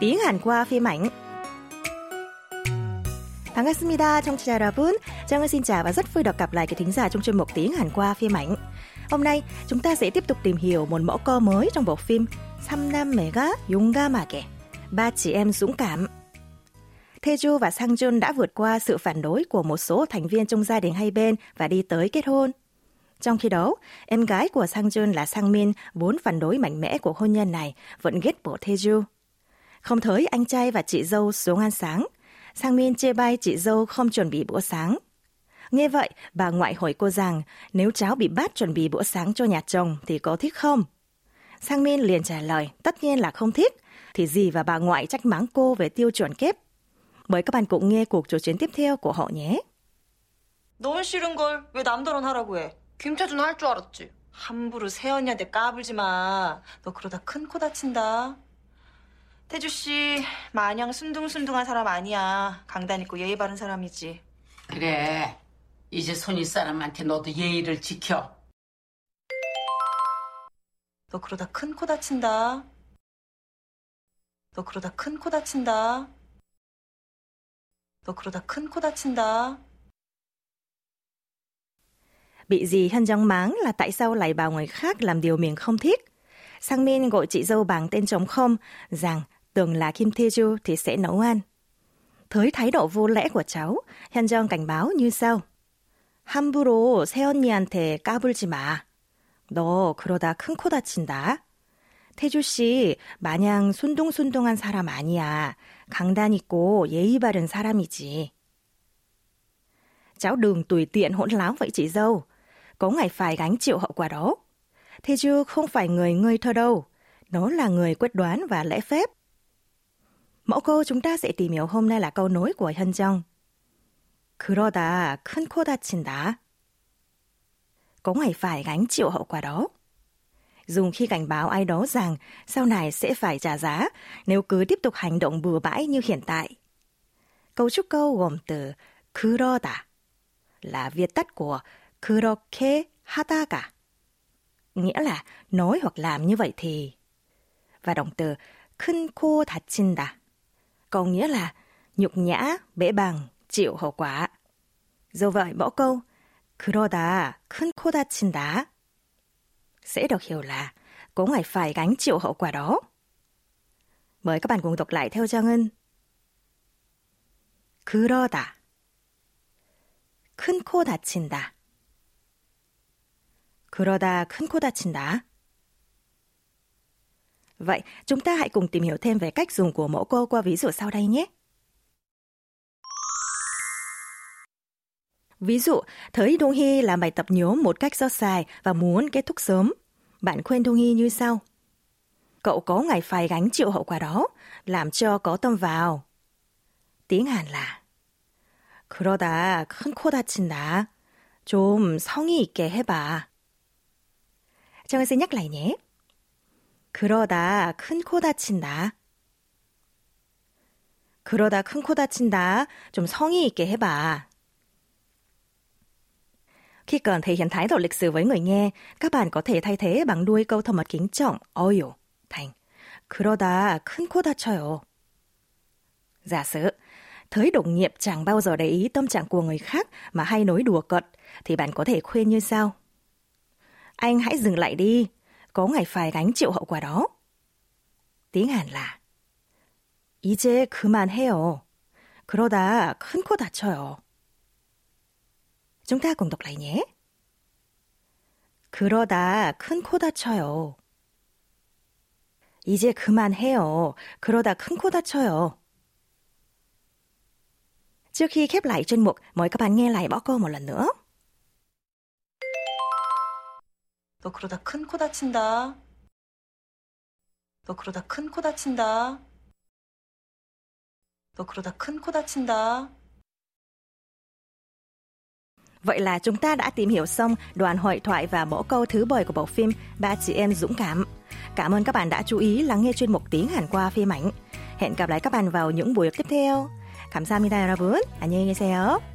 tiếng Hàn qua phim ảnh. 반갑습니다, 청취자 여러분. Trang xin chào và rất vui được gặp lại quý thính giả trong chuyên mục tiếng Hàn qua phim ảnh. Hôm nay, chúng ta sẽ tiếp tục tìm hiểu một mẫu câu mới trong bộ phim 삼남매가 용감하게, ba chị em dũng cảm. Taeju và Sangjun đã vượt qua sự phản đối của một số thành viên trong gia đình hai bên và đi tới kết hôn. Trong khi đó, em gái của Sangjun là Sangmin vốn phản đối mạnh mẽ của hôn nhân này, vẫn ghét bỏ Taeju. Không thấy anh trai và chị dâu xuống ăn sáng, Sangmin chê bai chị dâu không chuẩn bị bữa sáng. Nghe vậy, bà ngoại hỏi cô rằng nếu cháu bị bắt chuẩn bị bữa sáng cho nhà chồng thì có thích không? Sangmin liền trả lời tất nhiên là không thích, thì dì và bà ngoại trách mắng cô về tiêu chuẩn kép. Mời các bạn cùng nghe cuộc trò chuyện tiếp theo của họ nhé. 넌 싫은 걸 왜 남들은 하라고 해? 김태준 할 줄 알았지. 함부로 세연이한테 까불지 마. 너 그러다 큰 코 다친다. 태주 씨 마냥 순둥순둥한 사람 아니야. 강단 있고 예의 바른 사람이지. 그래. 이제 손윗 사람한테 너도 예의를 지켜. 너 그러다 큰 코 다친다. 너 그러다 큰 코 다친다. 너 그러다 큰 코 다친다. Bị dì Hyun Jong mắng là tại sao lại bảo người khác làm điều mình không thích. Sang Min gọi chị dâu bằng tên trống không rằng tưởng là Kim Tae Ju thì sẽ nấu ăn. Thấy thái độ vô lễ của cháu, Hyun Jong cảnh báo như sau. 함부로 새언니한테 까불지 마. 너 그러다 큰 코 다친다. 태주 씨, 마냥 순둥순둥한 사람 아니야. 강단 있고 예의 바른 사람이지. Cháu đừng tùy tiện hỗn láo vậy chị dâu. Có ngày phải gánh chịu hậu quả đó. 태주 không phải người ngây thơ đâu. Nó là người quyết đoán và lễ phép. Mẫu câu chúng ta sẽ tìm hiểu hôm nay là câu nối của Hyun Jong. 그러다 큰 코 다친다. Có ngày phải gánh chịu hậu quả đó. Dùng khi cảnh báo ai đó rằng sau này sẽ phải trả giá nếu cứ tiếp tục hành động bừa bãi như hiện tại. Cấu trúc câu gồm từ 그러다 là viết tắt của 그렇게 하다가 nghĩa là nói hoặc làm như vậy thì và động từ 큰 코 다친다 có nghĩa là nhục nhã, bể bằng, chịu hậu quả. Do vậy, bỏ câu 그러다 큰 코 다친다 sẽ được hiểu là có ngày phải gánh chịu hậu quả đó. Mời các bạn cùng đọc lại theo Trang Ngân. 그러다 큰 코 다친다. 그러다 큰 코 다친다. Vậy, chúng ta hãy cùng tìm hiểu thêm về cách dùng của mẫu câu qua ví dụ sau đây nhé. Ví dụ, thấy Đông Hy làm bài tập nhóm một cách do dài và muốn kết thúc sớm. Bạn khuyên Đông Hy như sau. Cậu có ngày phải gánh chịu hậu quả đó, làm cho có tâm vào. Tiếng Hàn là 그러다 큰 코 다친다. 좀 성의 있게 해봐. 정은 xin nhắc lại nhé. 그러다 큰 코 다친다. 그러다 큰 코 다친다. 좀 성의 있게 해봐. Khi cần thể hiện thái độ lịch sự với người nghe, các bạn có thể thay thế bằng đuôi câu thầm mật kính trọng 어요 thành 그러다 큰 코 다쳐요. Giả sử, thấy đồng nghiệp chẳng bao giờ để ý tâm trạng của người khác mà hay nói đùa cợt, thì bạn có thể khuyên như sau. Anh hãy dừng lại đi, có ngày phải gánh chịu hậu quả đó. Tiếng Hàn là 이제 그만해요. 그러다 큰 코 다쳐요. Chúng ta cùng đọc lại nhé. 그러다 큰 코 다쳐요. 이제 그만해요. 그러다 큰 코 다쳐요. Trước khi khép lại chuyên mục, mời các bạn nghe lại bỏ câu một lần nữa. 너 그러다 큰 코 다친다. 너 그러다 큰 코 다친다. 너 그러다 큰 코 다친다. Vậy là chúng ta đã tìm hiểu xong đoạn hội thoại và mẫu câu thứ 10 của bộ phim Ba chị em dũng cảm. Cảm ơn các bạn đã chú ý lắng nghe chuyên mục tiếng Hàn qua phim ảnh. Hẹn gặp lại các bạn vào những buổi tiếp theo. 감사합니다, 여러분. 안녕히 계세요.